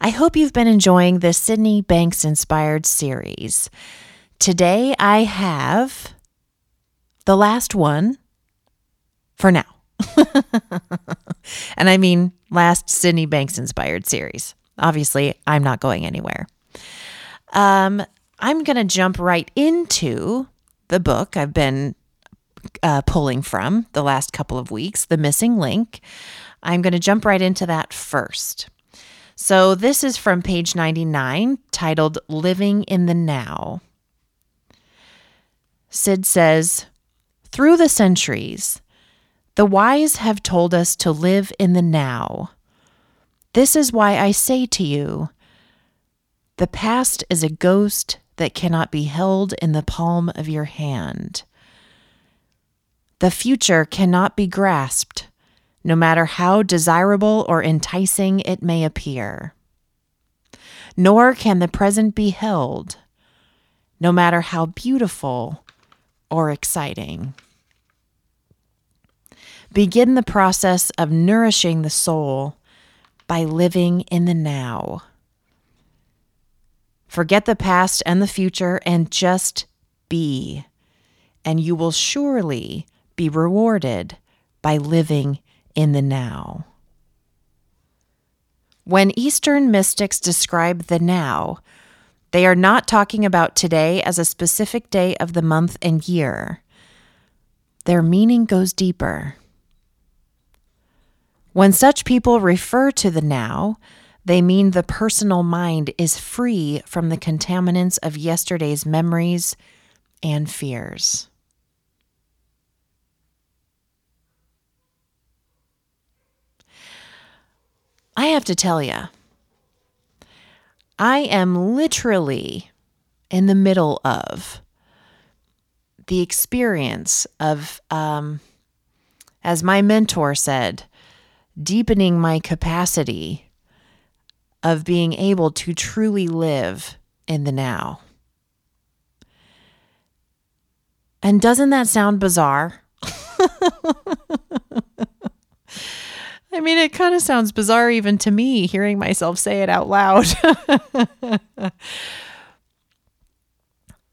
I hope you've been enjoying this Sydney Banks inspired series. Today I have the last one for now. and I mean, last Sydney Banks inspired series. Obviously, I'm not going anywhere. Um, I'm going to jump right into the book I've been uh, pulling from the last couple of weeks, The Missing Link. I'm going to jump right into that first. So, this is from page 99, titled Living in the Now. Sid says, Through the centuries, the wise have told us to live in the now. This is why I say to you, the past is a ghost that cannot be held in the palm of your hand. The future cannot be grasped no matter how desirable or enticing it may appear. Nor can the present be held, no matter how beautiful or exciting. Begin the process of nourishing the soul by living in the now. Forget the past and the future and just be, and you will surely be rewarded by living in the now. When Eastern mystics describe the now, they are not talking about today as a specific day of the month and year. Their meaning goes deeper. When such people refer to the now, they mean the personal mind is free from the contaminants of yesterday's memories and fears. I have to tell you, I am literally in the middle of the experience of, um, as my mentor said, deepening my capacity of being able to truly live in the now. And doesn't that sound bizarre? I mean, it kind of sounds bizarre even to me hearing myself say it out loud.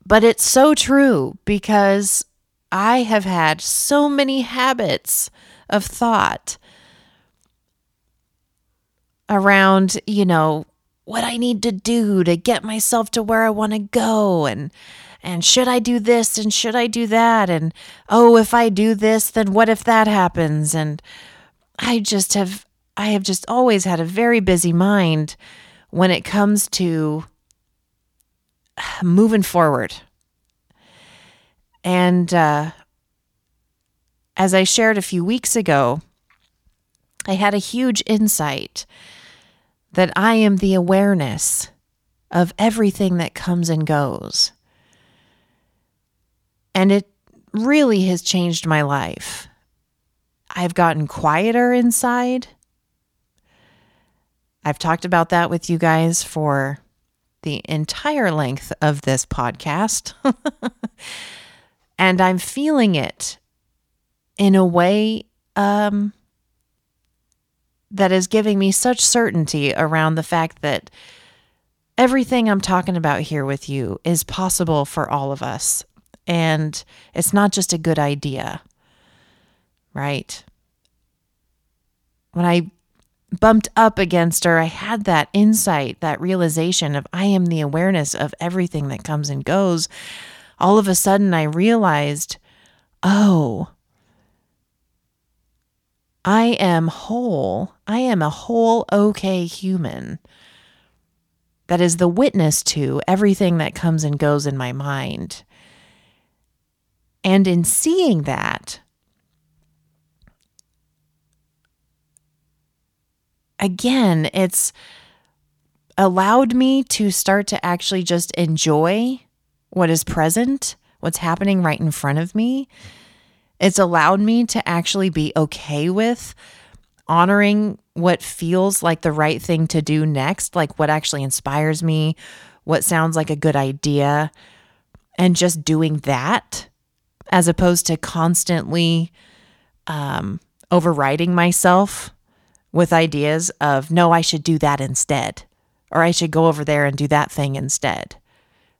but it's so true because I have had so many habits of thought around, you know, what I need to do to get myself to where I want to go and and should I do this and should I do that and oh if I do this then what if that happens and I just have I have just always had a very busy mind when it comes to moving forward. And uh, as I shared a few weeks ago, I had a huge insight that I am the awareness of everything that comes and goes. And it really has changed my life. I've gotten quieter inside. I've talked about that with you guys for the entire length of this podcast. and I'm feeling it in a way um, that is giving me such certainty around the fact that everything I'm talking about here with you is possible for all of us. And it's not just a good idea right? When I bumped up against her, I had that insight, that realization of I am the awareness of everything that comes and goes, all of a sudden I realized, oh, I am whole. I am a whole, okay human that is the witness to everything that comes and goes in my mind. And in seeing that, again, it's allowed me to start to actually just enjoy what is present, what's happening right in front of me. It's allowed me to actually be okay with honoring what feels like the right thing to do next, like what actually inspires me, what sounds like a good idea, and just doing that as opposed to constantly um, overriding myself with ideas of, no, I should do that instead, or I should go over there and do that thing instead,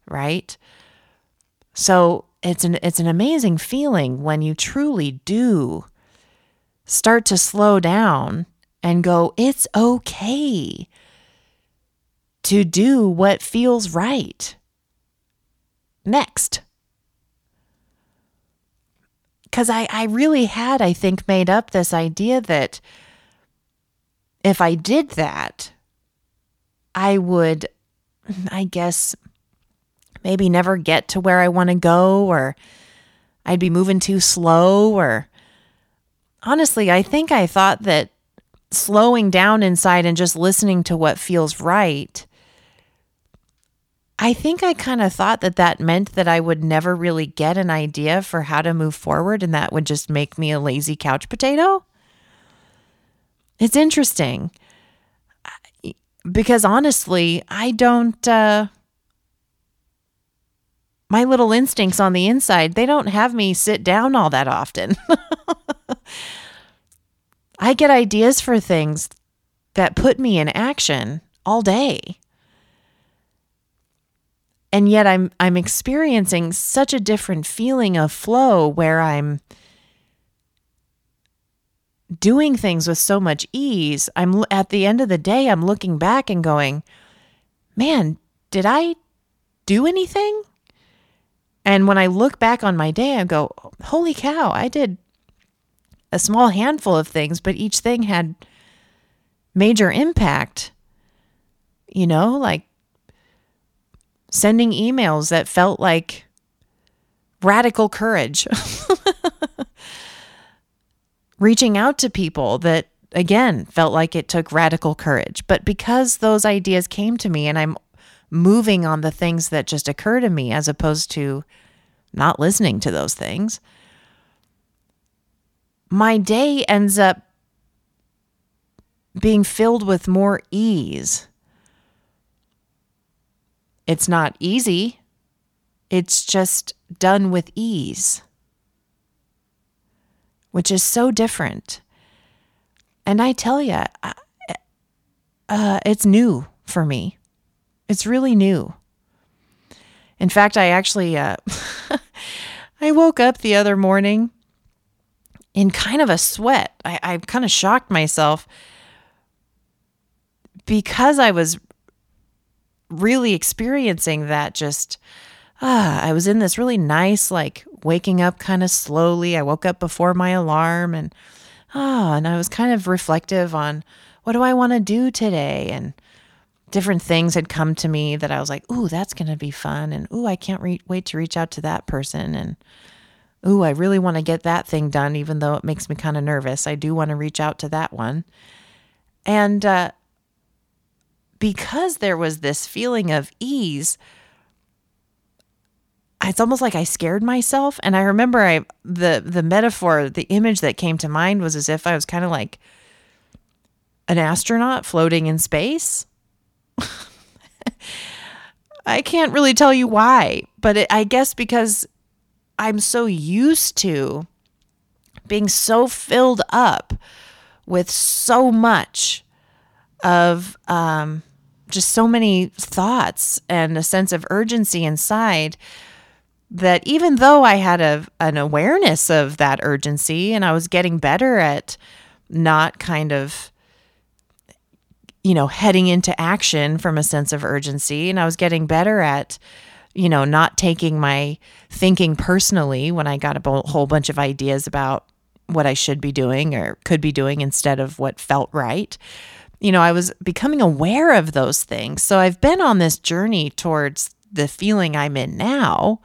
right? So it's an it's an amazing feeling when you truly do start to slow down and go, it's okay to do what feels right. Next. Because I, I really had, I think, made up this idea that if I did that, I would, I guess, maybe never get to where I want to go, or I'd be moving too slow, or honestly, I think I thought that slowing down inside and just listening to what feels right. I think I kind of thought that that meant that I would never really get an idea for how to move forward and that would just make me a lazy couch potato. It's interesting because honestly, I don't, uh, my little instincts on the inside, they don't have me sit down all that often. I get ideas for things that put me in action all day. And yet I'm I'm experiencing such a different feeling of flow where I'm doing things with so much ease. I'm at the end of the day I'm looking back and going, "Man, did I do anything?" And when I look back on my day, I go, "Holy cow, I did a small handful of things, but each thing had major impact. You know, like sending emails that felt like radical courage. Reaching out to people that, again, felt like it took radical courage. But because those ideas came to me and I'm moving on the things that just occur to me as opposed to not listening to those things, my day ends up being filled with more ease. It's not easy, it's just done with ease, which is so different. And I tell you, uh, it's new for me. It's really new. In fact, I actually uh, I woke up the other morning in kind of a sweat. I, I kind of shocked myself because I was really experiencing that just ah I was in this really nice like waking up kind of slowly. I woke up before my alarm and ah and I was kind of reflective on what do I want to do today and different things had come to me that I was like, "Ooh, that's going to be fun." And, "Ooh, I can't re- wait to reach out to that person." And ooh, I really want to get that thing done, even though it makes me kind of nervous. I do want to reach out to that one. And uh, because there was this feeling of ease, it's almost like I scared myself. And I remember I the the metaphor, the image that came to mind was as if I was kind of like an astronaut floating in space. I can't really tell you why, but it, I guess because I'm so used to being so filled up with so much of um, just so many thoughts and a sense of urgency inside that even though I had a, an awareness of that urgency and I was getting better at not kind of you know, heading into action from a sense of urgency. And I was getting better at, you know, not taking my thinking personally when I got a whole bunch of ideas about what I should be doing or could be doing instead of what felt right. You know, I was becoming aware of those things. So I've been on this journey towards the feeling I'm in now.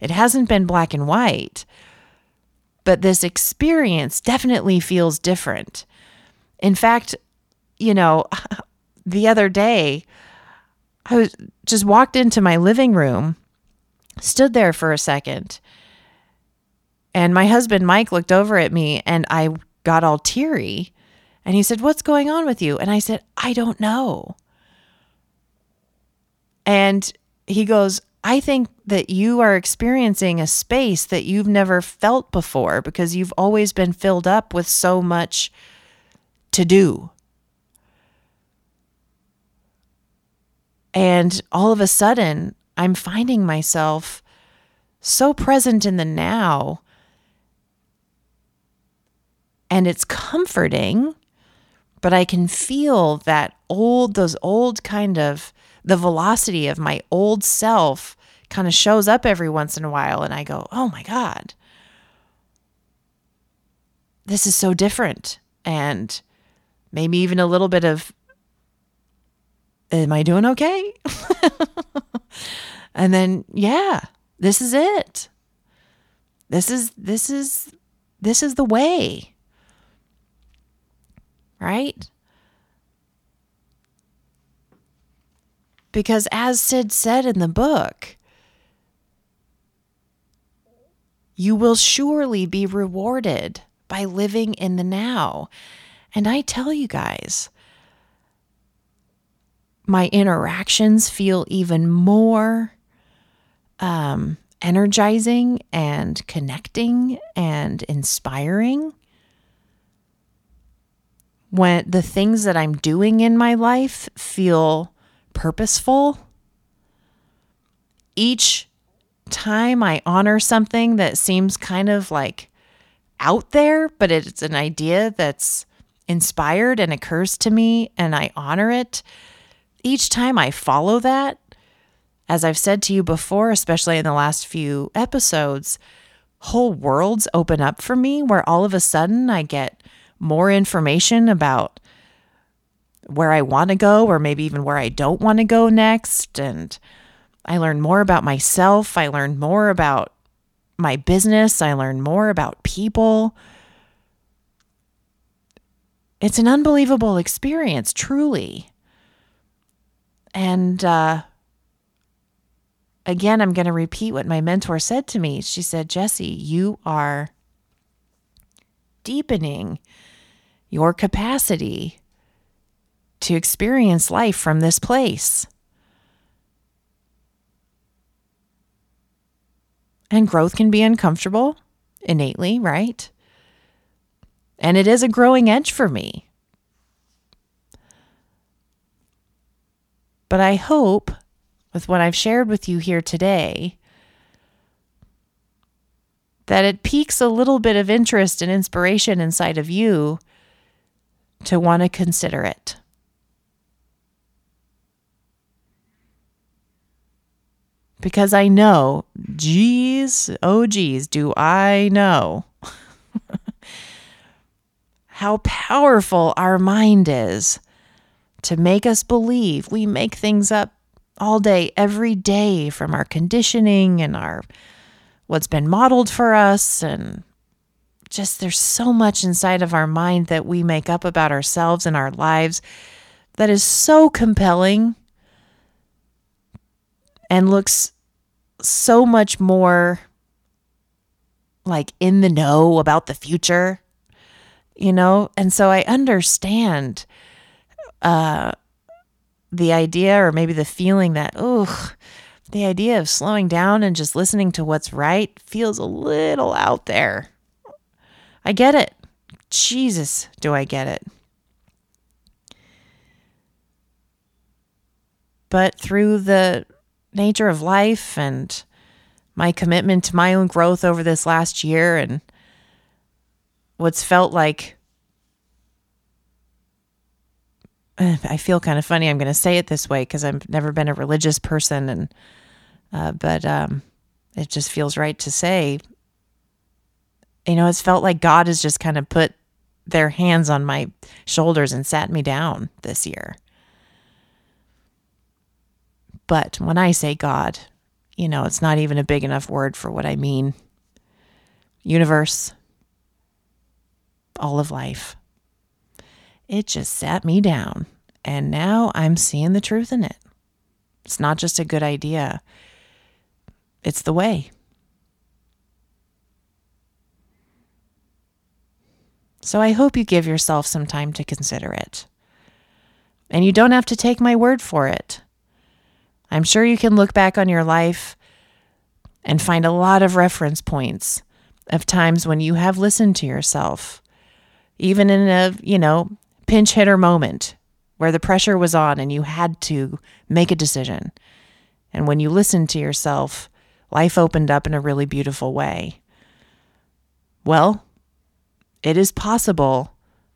It hasn't been black and white, but this experience definitely feels different. In fact, you know, the other day, I was just walked into my living room, stood there for a second, and my husband Mike looked over at me and I got all teary. And he said, What's going on with you? And I said, I don't know. And he goes, I think that you are experiencing a space that you've never felt before because you've always been filled up with so much to do. And all of a sudden, I'm finding myself so present in the now. And it's comforting, but I can feel that old, those old kind of, the velocity of my old self kind of shows up every once in a while. And I go, oh my God, this is so different. And maybe even a little bit of am I doing okay? and then, yeah, this is it. This is, this is, this is the way. Right? Because as Sid said in the book, you will surely be rewarded by living in the now. And I tell you guys, my interactions feel even more um, energizing and connecting and inspiring. When the things that I'm doing in my life feel purposeful, each time I honor something that seems kind of like out there, but it's an idea that's inspired and occurs to me, and I honor it each time I follow that, as I've said to you before, especially in the last few episodes, whole worlds open up for me where all of a sudden I get more information about where I want to go or maybe even where I don't want to go next. And I learn more about myself. I learn more about my business. I learn more about people. It's an unbelievable experience, truly. And uh, again, I'm going to repeat what my mentor said to me. She said, Jesse, you are deepening your capacity to experience life from this place. And growth can be uncomfortable innately, right? And it is a growing edge for me. But I hope with what I've shared with you here today that it piques a little bit of interest and inspiration inside of you to want to consider it. Because I know, geez, oh geez, do I know how powerful our mind is to make us believe. We make things up all day, every day from our conditioning and our what's been modeled for us and just there's so much inside of our mind that we make up about ourselves and our lives that is so compelling and looks so much more like in the know about the future, you know? And so I understand uh, the idea or maybe the feeling that, oh, the idea of slowing down and just listening to what's right feels a little out there. I get it. Jesus, do I get it. But through the nature of life and my commitment to my own growth over this last year and what's felt like I feel kind of funny. I'm going to say it this way because I've never been a religious person, and uh, but um, it just feels right to say. You know, it's felt like God has just kind of put their hands on my shoulders and sat me down this year. But when I say God, you know, it's not even a big enough word for what I mean. Universe, all of life. It just sat me down, and now I'm seeing the truth in it. It's not just a good idea, it's the way. So I hope you give yourself some time to consider it. And you don't have to take my word for it. I'm sure you can look back on your life and find a lot of reference points of times when you have listened to yourself, even in a, you know, pinch hitter moment where the pressure was on and you had to make a decision. And when you listened to yourself, life opened up in a really beautiful way. Well, it is possible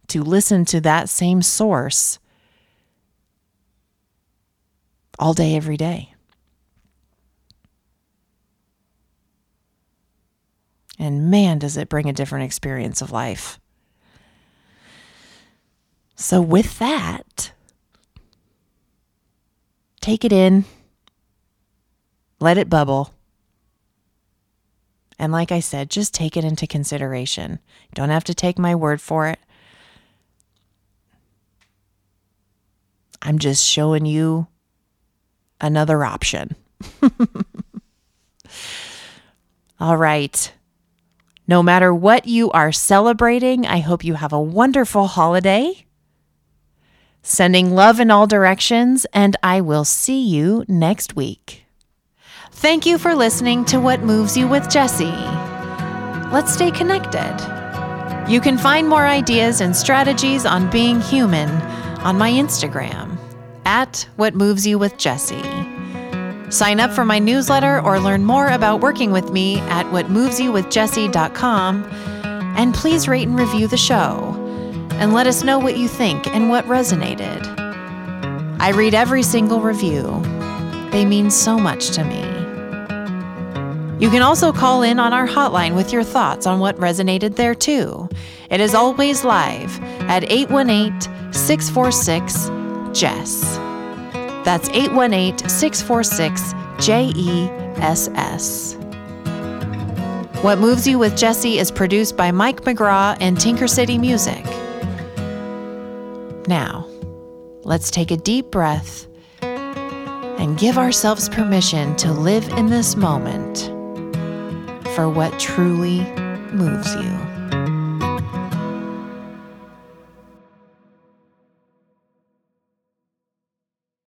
to listen to that same source all day, every day. And man, does it bring a different experience of life. So, with that, take it in, let it bubble. And like I said, just take it into consideration. Don't have to take my word for it. I'm just showing you another option. All right. No matter what you are celebrating, I hope you have a wonderful holiday. Sending love in all directions, and I will see you next week. Thank you for listening to What Moves You with Jesse. Let's stay connected. You can find more ideas and strategies on being human on my Instagram at What Moves You with Jesse. Sign up for my newsletter or learn more about working with me at whatmovesyouwithjessie.com. And please rate and review the show and let us know what you think and what resonated. I read every single review, they mean so much to me. You can also call in on our hotline with your thoughts on what resonated there too. It is always live at 818 646 Jess. That's 818 646 JESS. What Moves You with Jesse is produced by Mike McGraw and Tinker City Music. Now, let's take a deep breath and give ourselves permission to live in this moment for what truly moves you.